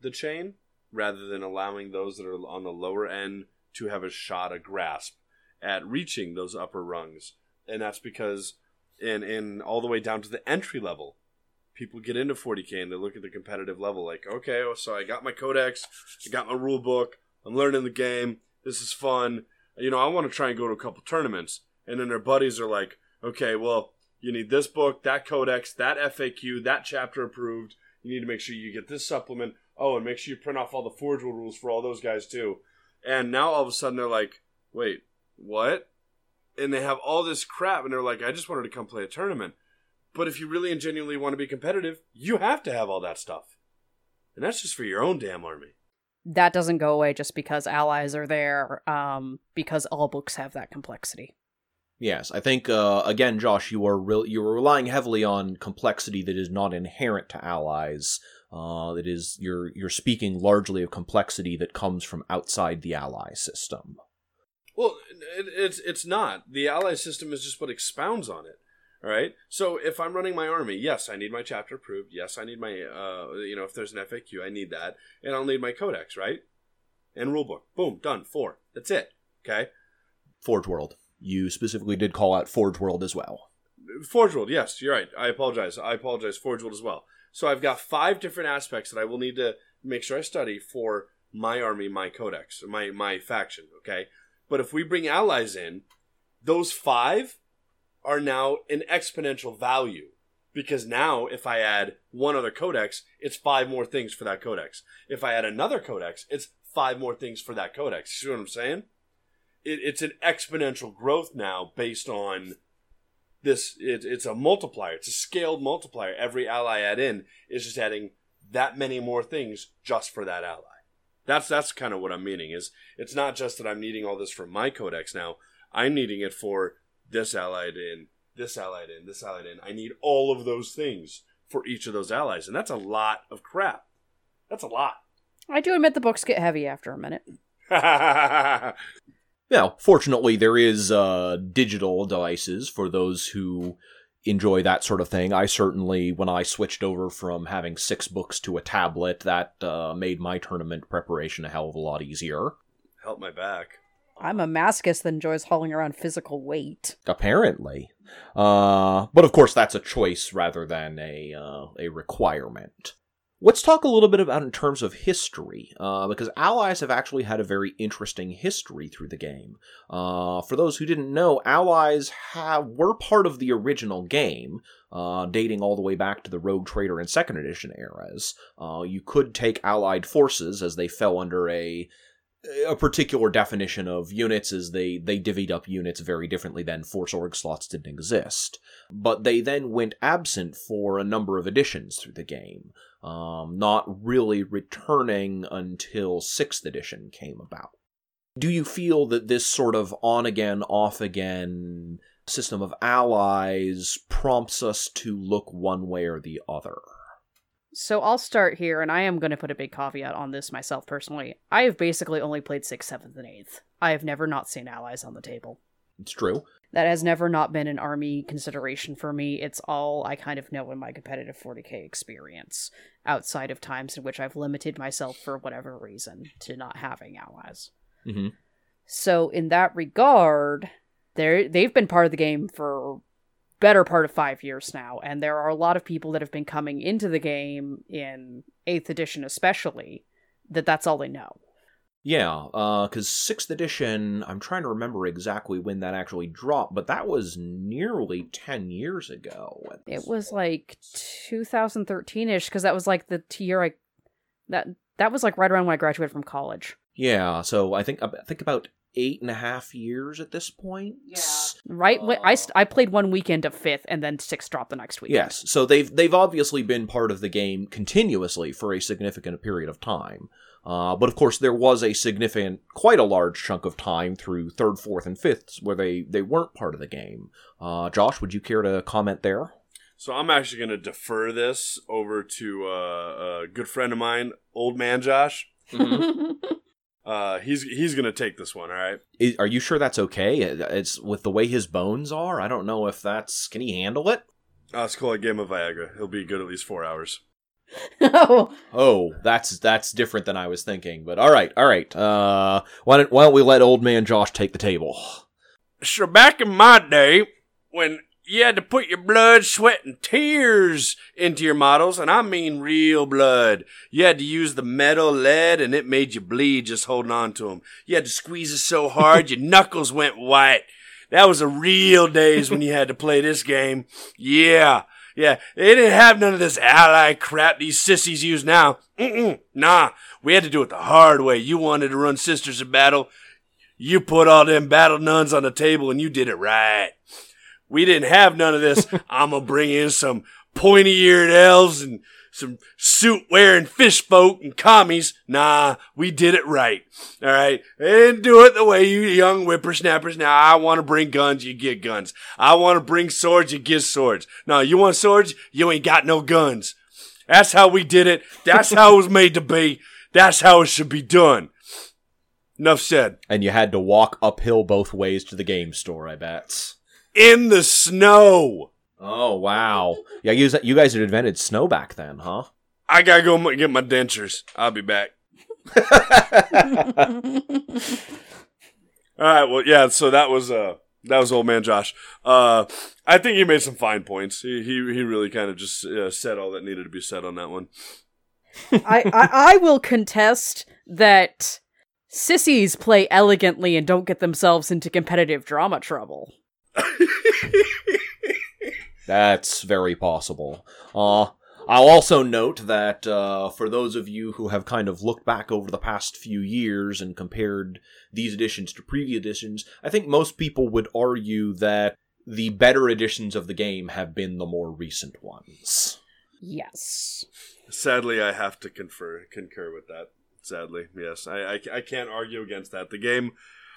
the chain rather than allowing those that are on the lower end to have a shot a grasp at reaching those upper rungs and that's because in in all the way down to the entry level people get into 40k and they look at the competitive level like okay so i got my codex i got my rule book i'm learning the game this is fun. You know i want to try and go to a couple tournaments. And then their buddies are like okay well you need this book that codex that faq that chapter approved. You need to make sure you get this supplement. Oh and make sure you print off all the forge rules for all those guys too. And now all of a sudden they're like wait what and they have all this crap and they're like i just wanted to come play a tournament but if you really and genuinely want to be competitive you have to have all that stuff and that's just for your own damn army That doesn't go away just because allies are there, um, because all books have that complexity. Yes, I think uh, again, Josh, you are re- you are relying heavily on complexity that is not inherent to allies. Uh, that is, you're you're speaking largely of complexity that comes from outside the ally system. Well it, it's it's not the ally system is just what expounds on it all right so if i'm running my army yes i need my chapter approved yes i need my uh you know if there's an faq i need that and i'll need my codex right and rulebook boom done four that's it okay Forge World. You specifically did call out Forge World as well. Forge World, yes, you're right. I apologize. I apologize. Forge World as well. So I've got five different aspects that I will need to make sure I study for my army, my codex, my my faction. Okay, but if we bring allies in, those five are now an exponential value because now if I add one other codex, it's five more things for that codex. If I add another codex, it's five more things for that codex. See what I'm saying? It, it's an exponential growth now based on this it, it's a multiplier it's a scaled multiplier every ally I add in is just adding that many more things just for that ally that's that's kind of what i'm meaning is it's not just that i'm needing all this for my codex now. I'm needing it for this allied in this allied in this allied in. I need all of those things for each of those allies and that's a lot of crap. That's a lot. I do admit the books get heavy after a minute. Now, fortunately, there is uh, digital devices for those who enjoy that sort of thing. I certainly, when I switched over from having six books to a tablet, that uh, made my tournament preparation a hell of a lot easier. Help my back. I'm a masochist that enjoys hauling around physical weight. Apparently, uh, but of course, that's a choice rather than a uh, a requirement. Let's talk a little bit about in terms of history, uh, because allies have actually had a very interesting history through the game. Uh, for those who didn't know, allies have were part of the original game, uh, dating all the way back to the Rogue Trader and Second Edition eras. Uh, you could take allied forces as they fell under a a particular definition of units is they they divvied up units very differently than force org slots didn't exist but they then went absent for a number of editions through the game um, not really returning until 6th edition came about do you feel that this sort of on again off again system of allies prompts us to look one way or the other So I'll start here, and I am going to put a big caveat on this myself personally. I have basically only played 6th, 7th, and 8th. I have never not seen allies on the table. it's true That has never not been an army consideration for me. It's all I kind of know in my competitive 40k experience, outside of times in which I've limited myself for whatever reason to not having allies. hmm So in that regard, they they've been part of the game for better part of five years now, and there are a lot of people that have been coming into the game in eighth edition, especially that that's all they know. Yeah, uh, because sixth edition, I'm trying to remember exactly when that actually dropped, but that was nearly ten years ago. It was like 2013 ish because that was like the year I that that was like right around when I graduated from college. Yeah, so I think I think about eight and a half years at this point. Yeah. Right, when I uh. I played one weekend of fifth, and then six dropped the next week. Yes, so they've they've obviously been part of the game continuously for a significant period of time. Uh, but of course, there was a significant, quite a large chunk of time through third, fourth, and fifths where they they weren't part of the game. Uh, Josh, would you care to comment there? So I'm actually going to defer this over to uh, a good friend of mine, old man Josh. Uh, he's he's going to take this one. All right. Is, are you sure that's okay? It's with the way his bones are. I don't know if that's. Can he handle it? Uh, let's call it Game of Viagra. He'll be good at least four hours. Oh, Oh, that's that's different than I was thinking. But all right, all right. Uh, why don't why don't we let old man Josh take the table? So back in my day, when you had to put your blood, sweat, and tears into your models, and I mean real blood. You had to use the metal lead, and it made you bleed just holding on to them. You had to squeeze it so hard your knuckles went white. That was the real days when you had to play this game. Yeah. Yeah, they didn't have none of this ally crap these sissies use now. Mm-mm, nah, we had to do it the hard way. You wanted to run Sisters of Battle, you put all them battle nuns on the table and you did it right. We didn't have none of this. I'm gonna bring in some pointy eared elves and some suit wearing fish folk and commies. Nah, we did it right. All right. They didn't do it the way you young whippersnappers. Now I want to bring guns. You get guns. I want to bring swords. You get swords. No, you want swords? You ain't got no guns. That's how we did it. That's how it was made to be. That's how it should be done. Enough said. And you had to walk uphill both ways to the game store. I bet. In the snow. Oh wow! Yeah, you you guys had invented snow back then, huh? I gotta go get my dentures. I'll be back. All right. Well, yeah. So that was uh that was old man Josh. Uh, I think he made some fine points. He he, he really kind of just uh, said all that needed to be said on that one. I, I I will contest that sissies play elegantly and don't get themselves into competitive drama trouble. That's very possible. Uh, I'll also note that uh, for those of you who have kind of looked back over the past few years and compared these editions to previous editions, I think most people would argue that the better editions of the game have been the more recent ones. Yes. Sadly, I have to confer concur with that. Sadly, yes, I I, I can't argue against that. The game.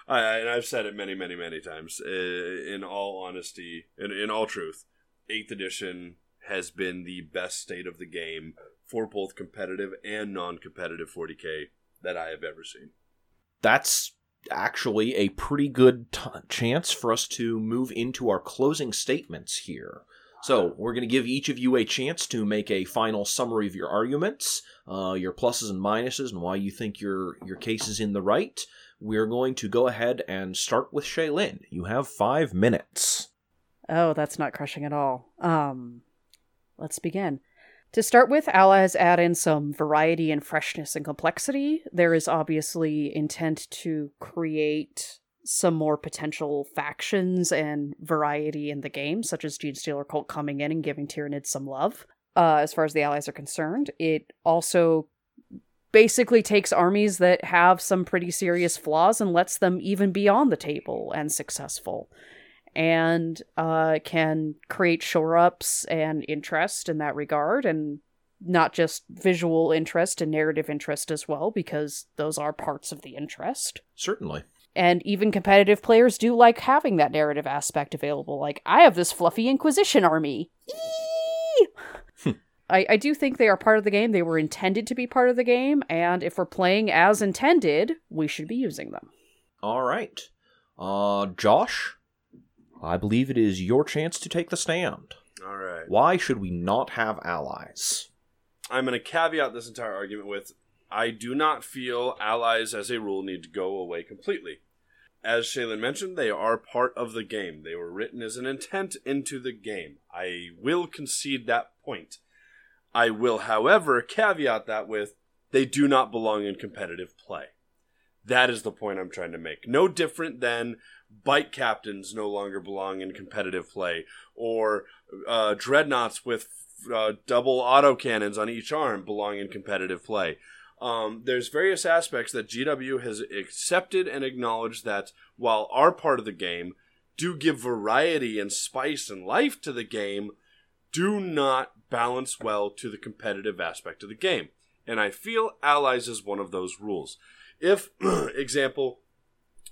I, I- and I've said it many, many, many times. Uh, in all honesty, in, in all truth, Eighth Edition has been the best state of the game for both competitive and non-competitive 40k that I have ever seen. that's actually a pretty good t- chance for us to move into our closing statements here. So, we're going to give each of you a chance to make a final summary of your arguments, uh, your pluses and minuses, and why you think your, your case is in the right. We're going to go ahead and start with Shaylin. You have five minutes. Oh, that's not crushing at all. Um, let's begin. To start with, Allies add in some variety and freshness and complexity. There is obviously intent to create some more potential factions and variety in the game, such as Genestealer Cult coming in and giving Tyranids some love. Uh, as far as the allies are concerned, it also basically takes armies that have some pretty serious flaws and lets them even be on the table and successful and uh, can create shore ups and interest in that regard and not just visual interest and narrative interest as well because those are parts of the interest Certainly. and even competitive players do like having that narrative aspect available like i have this fluffy inquisition army Eee! I, I do think they are part of the game they were intended to be part of the game and if we're playing as intended we should be using them All right. Uh, Josh, I believe it is your chance to take the stand. All right. Why should we not have allies? I'm going to caveat this entire argument with I do not feel allies as a rule need to go away completely. As Shaylin mentioned, they are part of the game. They were written as an intent into the game. I will concede that point. I will, however, caveat that with they do not belong in competitive play. That is the point I'm trying to make. No different than bite captains no longer belong in competitive play, or uh, dreadnoughts with uh, double autocannons on each arm belong in competitive play. Um, there's various aspects that GW has accepted and acknowledged that while are part of the game, do give variety and spice and life to the game, do not balance well to the competitive aspect of the game. And I feel allies is one of those rules. If, example,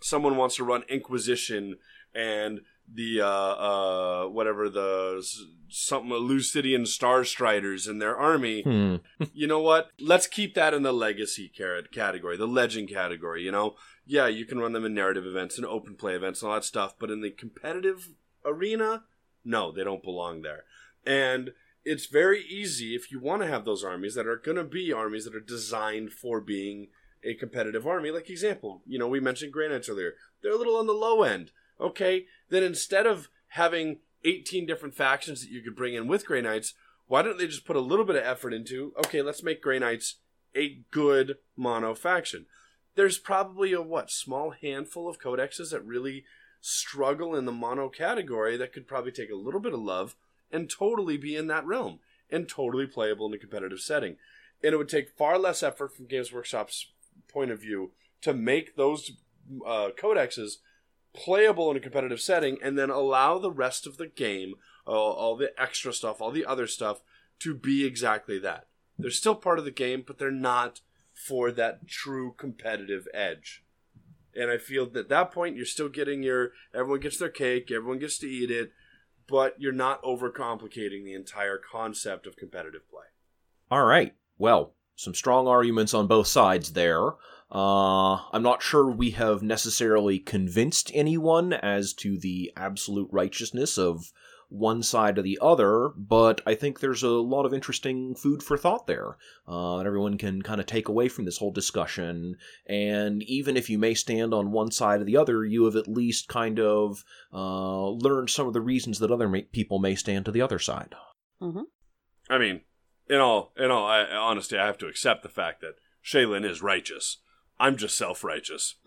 someone wants to run Inquisition and the uh, uh, whatever the something Lucidian Star Striders in their army, Hmm. you know what? Let's keep that in the legacy car- category, the legend category. You know, yeah, you can run them in narrative events and open play events and all that stuff, but in the competitive arena, no, they don't belong there. And it's very easy if you want to have those armies that are going to be armies that are designed for being a competitive army. Like example, you know, we mentioned Knights earlier. They're a little on the low end. Okay, then instead of having 18 different factions that you could bring in with Grey Knights, why don't they just put a little bit of effort into, okay, let's make Grey Knights a good mono faction? There's probably a what, small handful of codexes that really struggle in the mono category that could probably take a little bit of love and totally be in that realm and totally playable in a competitive setting. And it would take far less effort from Games Workshop's point of view to make those uh, codexes playable in a competitive setting and then allow the rest of the game, all the extra stuff, all the other stuff, to be exactly that. They're still part of the game, but they're not for that true competitive edge. And I feel that at that point, you're still getting your everyone gets their cake, everyone gets to eat it, but you're not overcomplicating the entire concept of competitive play. All right. Well, some strong arguments on both sides there. Uh, I'm not sure we have necessarily convinced anyone as to the absolute righteousness of one side or the other, but I think there's a lot of interesting food for thought there uh, that everyone can kind of take away from this whole discussion. And even if you may stand on one side or the other, you have at least kind of uh, learned some of the reasons that other ma- people may stand to the other side. I mean, in all in all I, honesty, I have to accept the fact that Shaylin is righteous. I'm just self righteous.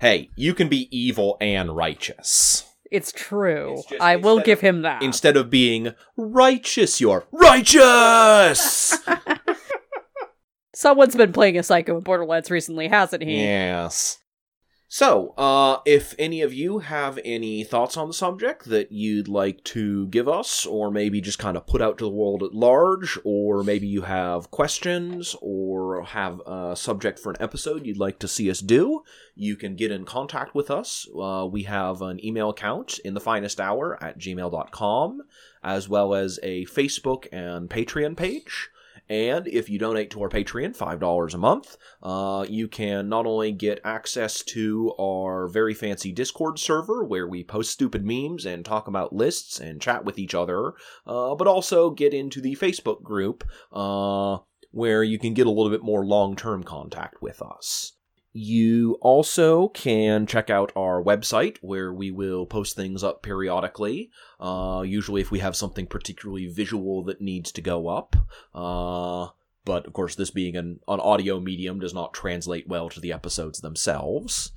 hey, you can be evil and righteous. It's true. It's just I will give of- him that. Instead of being righteous, you're righteous! Someone's been playing a Psycho in Borderlands recently, hasn't he? yes. So, uh, if any of you have any thoughts on the subject that you'd like to give us, or maybe just kind of put out to the world at large, or maybe you have questions, or have a subject for an episode you'd like to see us do, you can get in contact with us. Uh, we have an email account in the finest hour at gmail.com, as well as a Facebook and Patreon page. And if you donate to our Patreon, $5 a month, uh, you can not only get access to our very fancy Discord server where we post stupid memes and talk about lists and chat with each other, uh, but also get into the Facebook group uh, where you can get a little bit more long term contact with us. You also can check out our website where we will post things up periodically. Uh, usually, if we have something particularly visual that needs to go up. Uh, but of course, this being an, an audio medium does not translate well to the episodes themselves.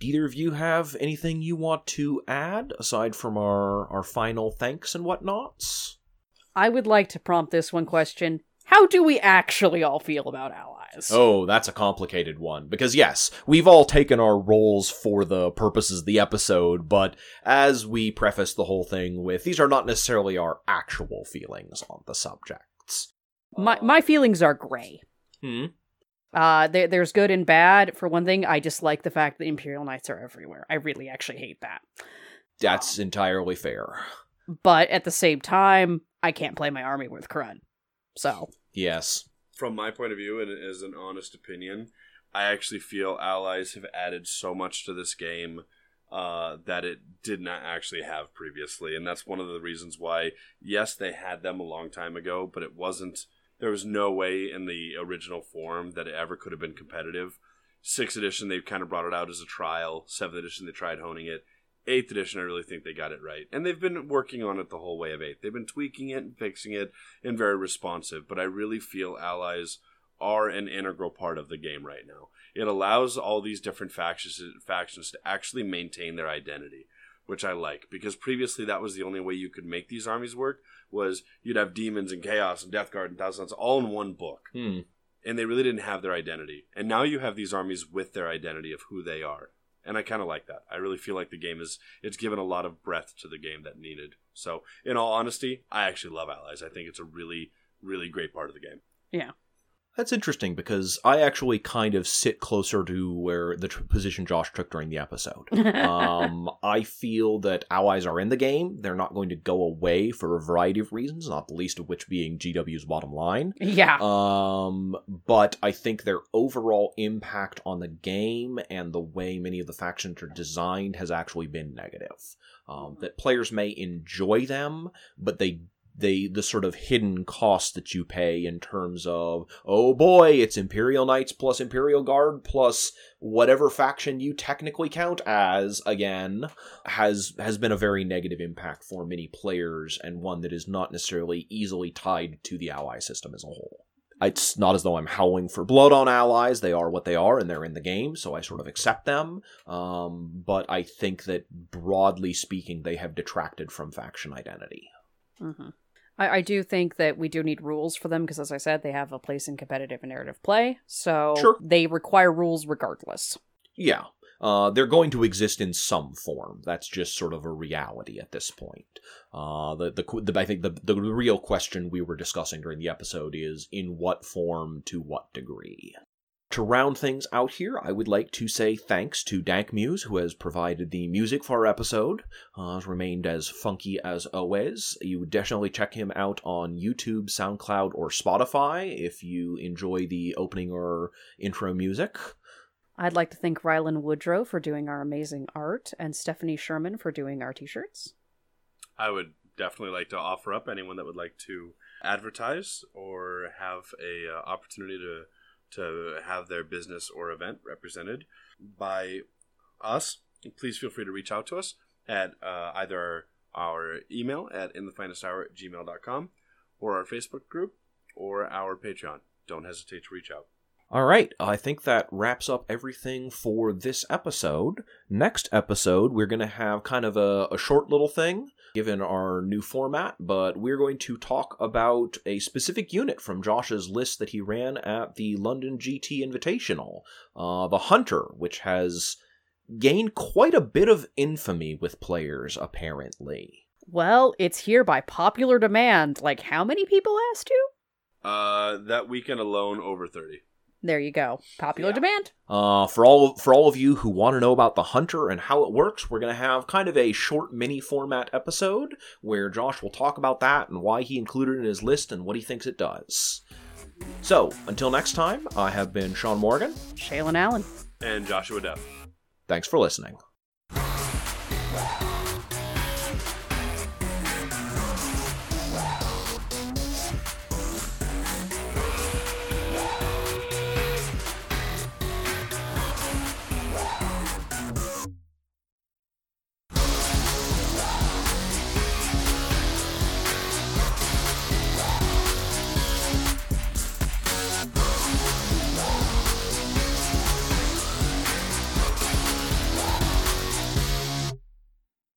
Do either of you have anything you want to add aside from our, our final thanks and whatnots? I would like to prompt this one question. How do we actually all feel about allies? Oh, that's a complicated one. Because, yes, we've all taken our roles for the purposes of the episode, but as we preface the whole thing with, these are not necessarily our actual feelings on the subjects. My my feelings are gray. Hmm. Uh, there, there's good and bad. For one thing, I dislike the fact that Imperial Knights are everywhere. I really actually hate that. That's entirely fair. But at the same time, I can't play my army with Crud. So, Yes. From my point of view, and as an honest opinion, I actually feel allies have added so much to this game uh, that it did not actually have previously, and that's one of the reasons why. Yes, they had them a long time ago, but it wasn't. There was no way in the original form that it ever could have been competitive. Sixth edition, they kind of brought it out as a trial. Seventh edition, they tried honing it. Eighth edition, I really think they got it right, and they've been working on it the whole way of eighth. They've been tweaking it and fixing it, and very responsive. But I really feel allies are an integral part of the game right now. It allows all these different factions factions to actually maintain their identity, which I like because previously that was the only way you could make these armies work was you'd have demons and chaos and death guard and thousands all in one book, Hmm. and they really didn't have their identity. And now you have these armies with their identity of who they are, and I kind of like that. I really feel like the game is it's given a lot of breadth to the game that needed. So, in all honesty, I actually love allies. I think it's a really really great part of the game. yeah. That's interesting because I actually kind of sit closer to where the tr- position Josh took during the episode. um, I feel that allies are in the game. They're not going to go away for a variety of reasons, not the least of which being GW's bottom line. yeah. Um, but I think their overall impact on the game and the way many of the factions are designed has actually been negative. Um, that players may enjoy them, but they they the sort of hidden cost that you pay in terms of oh boy it's imperial knights plus imperial guard plus whatever faction you technically count as again has has been a very negative impact for many players and one that is not necessarily easily tied to the ally system as a whole it's not as though I'm howling for blood on allies. They are what they are, and they're in the game, so I sort of accept them. Um, but I think that broadly speaking, they have detracted from faction identity. hmm I, I do think that we do need rules for them because, as I said, they have a place in competitive and narrative play. So Sure. they require rules regardless. Yeah, uh, they're going to exist in some form. That's just sort of a reality at this point. Uh, the, the the I think the the real question we were discussing during the episode is in what form to what degree. To round things out here, I would like to say thanks to Dank Muse, who has provided the music for our episode. Uh, has remained as funky as always. You would definitely check him out on YouTube, SoundCloud, or Spotify if you enjoy the opening or intro music. I'd like to thank Rylan Woodrow for doing our amazing art and Stephanie Sherman for doing our t shirts. I would definitely like to offer up anyone that would like to advertise or have a uh, opportunity to to have their business or event represented by us. Please feel free to reach out to us at uh, either our email at inthefinesthour at gmail.com or our Facebook group or our Patreon. Don't hesitate to reach out. All right, I think that wraps up everything for this episode. Next episode, we're going to have kind of a, a short little thing, given our new format, but we're going to talk about a specific unit from Josh's list that he ran at the London GT Invitational, uh, the Hunter, which has gained quite a bit of infamy with players, apparently. Well, it's here by popular demand. Like, how many people asked you? Uh, that weekend alone, over 30. There you go. Popular Yeah. demand. Uh, for all for all of you who want to know about the hunter and how it works, we're going to have kind of a short mini format episode where Josh will talk about that and why he included it in his list and what he thinks it does. So, until next time, I have been Sean Morgan. Shaylin Allen. And Joshua Depp. Thanks for listening. Wow.